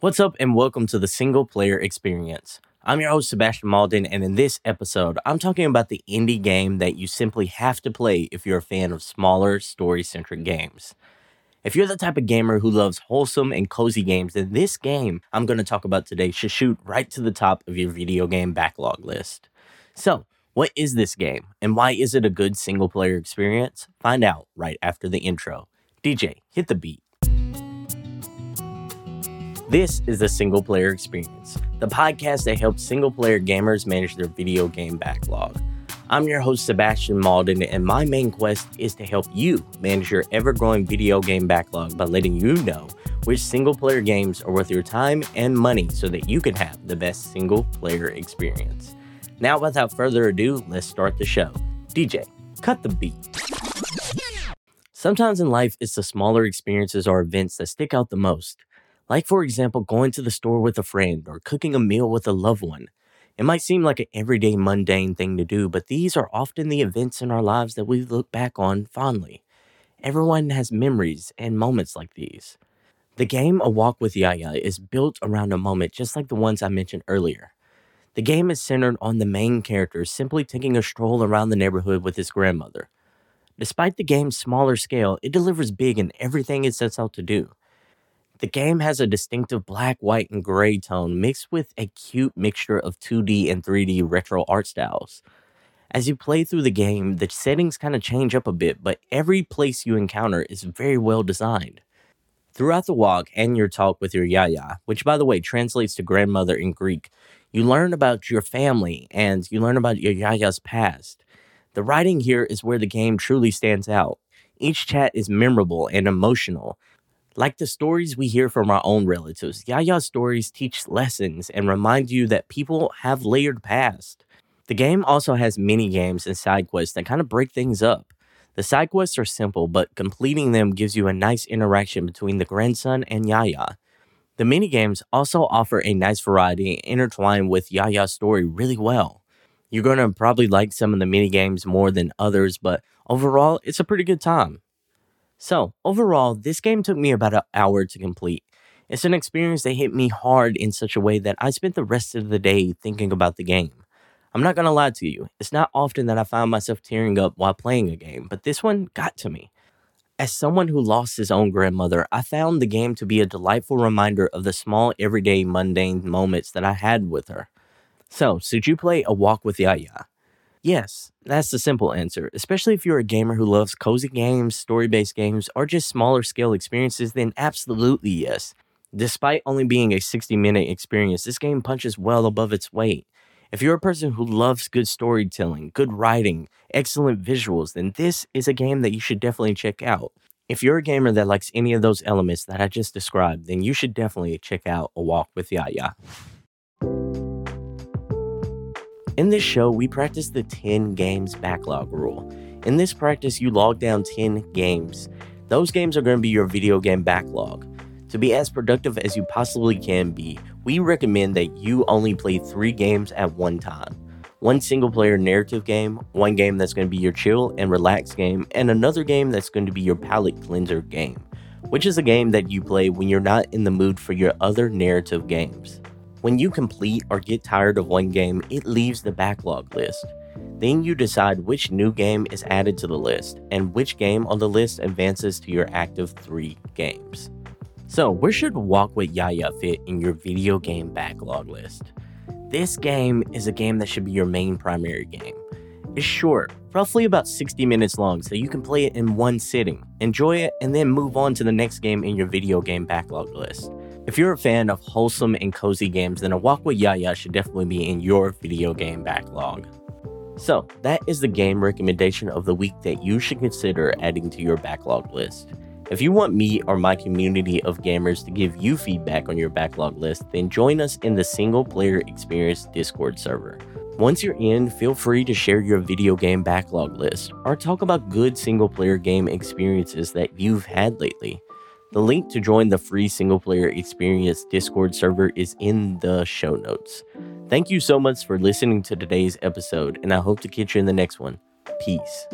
What's up, and welcome to the Single Player Experience. I'm your host, Sebastion Mauldin, and in this episode, I'm talking about the indie game that you simply have to play if you're a fan of smaller, story centric games. If you're the type of gamer who loves wholesome and cozy games, then this game I'm going to talk about today should shoot right to the top of your video game backlog list. So, what is this game, and why is it a good single player experience? Find out right after the intro. DJ, hit the beat. This is the Single Player Experience, the podcast that helps single player gamers manage their video game backlog. I'm your host, Sebastion Mauldin, and my main quest is to help you manage your ever growing video game backlog by letting you know which single player games are worth your time and money so that you can have the best single player experience. Now, without further ado, let's start the show. DJ, cut the beat. Sometimes in life, it's the smaller experiences or events that stick out the most. Like, for example, going to the store with a friend or cooking a meal with a loved one. It might seem like an everyday mundane thing to do, but these are often the events in our lives that we look back on fondly. Everyone has memories and moments like these. The game A Walk with Yiayia is built around a moment just like the ones I mentioned earlier. The game is centered on the main character simply taking a stroll around the neighborhood with his grandmother. Despite the game's smaller scale, it delivers big in everything it sets out to do. The game has a distinctive black, white, and gray tone mixed with a cute mixture of 2D and 3D retro art styles. As you play through the game, the settings kind of change up a bit, but every place you encounter is very well designed. Throughout the walk and your talk with your yiayia, which by the way translates to grandmother in Greek, you learn about your family and you learn about your yiayia's past. The writing here is where the game truly stands out. Each chat is memorable and emotional, like the stories we hear from our own relatives, Yiayia's stories teach lessons and remind you that people have layered past. The game also has mini games and side quests that kind of break things up. The side quests are simple, but completing them gives you a nice interaction between the grandson and Yiayia. The mini games also offer a nice variety and intertwine with Yiayia's story really well. You're going to probably like some of the mini games more than others, but overall, it's a pretty good time. So, overall, this game took me about an hour to complete. It's an experience that hit me hard in such a way that I spent the rest of the day thinking about the game. I'm not gonna lie to you, it's not often that I find myself tearing up while playing a game, but this one got to me. As someone who lost his own grandmother, I found the game to be a delightful reminder of the small, everyday, mundane moments that I had with her. So, should you play A Walk with Yiayia? Yes, that's the simple answer. Especially if you're a gamer who loves cozy games, story based games, or just smaller scale experiences, then absolutely yes. Despite only being a 60 minute experience, this game punches well above its weight. If you're a person who loves good storytelling, good writing, excellent visuals, then this is a game that you should definitely check out. If you're a gamer that likes any of those elements that I just described, then you should definitely check out A Walk with Yiayia. In this show, we practice the 10 games backlog rule. In this practice, you log down 10 games. Those games are going to be your video game backlog. To be as productive as you possibly can be, we recommend that you only play three games at one time one single player narrative game, one game that's going to be your chill and relax game, and another game that's going to be your palate cleanser game, which is a game that you play when you're not in the mood for your other narrative games. When you complete or get tired of one game, it leaves the backlog list. Then you decide which new game is added to the list and which game on the list advances to your active three games. So, where should Walk with Yiayia fit in your video game backlog list? This game is a game that should be your main primary game. It's short, roughly about 60 minutes long, so you can play it in one sitting, enjoy it, and then move on to the next game in your video game backlog list. If you're a fan of wholesome and cozy games, then A Walk with Yiayia should definitely be in your video game backlog. So, that is the game recommendation of the week that you should consider adding to your backlog list. If you want me or my community of gamers to give you feedback on your backlog list, then join us in the Single Player Experience Discord server. Once you're in, feel free to share your video game backlog list or talk about good single player game experiences that you've had lately. The link to join the free single player experience Discord server is in the show notes. Thank you so much for listening to today's episode, and I hope to catch you in the next one. Peace.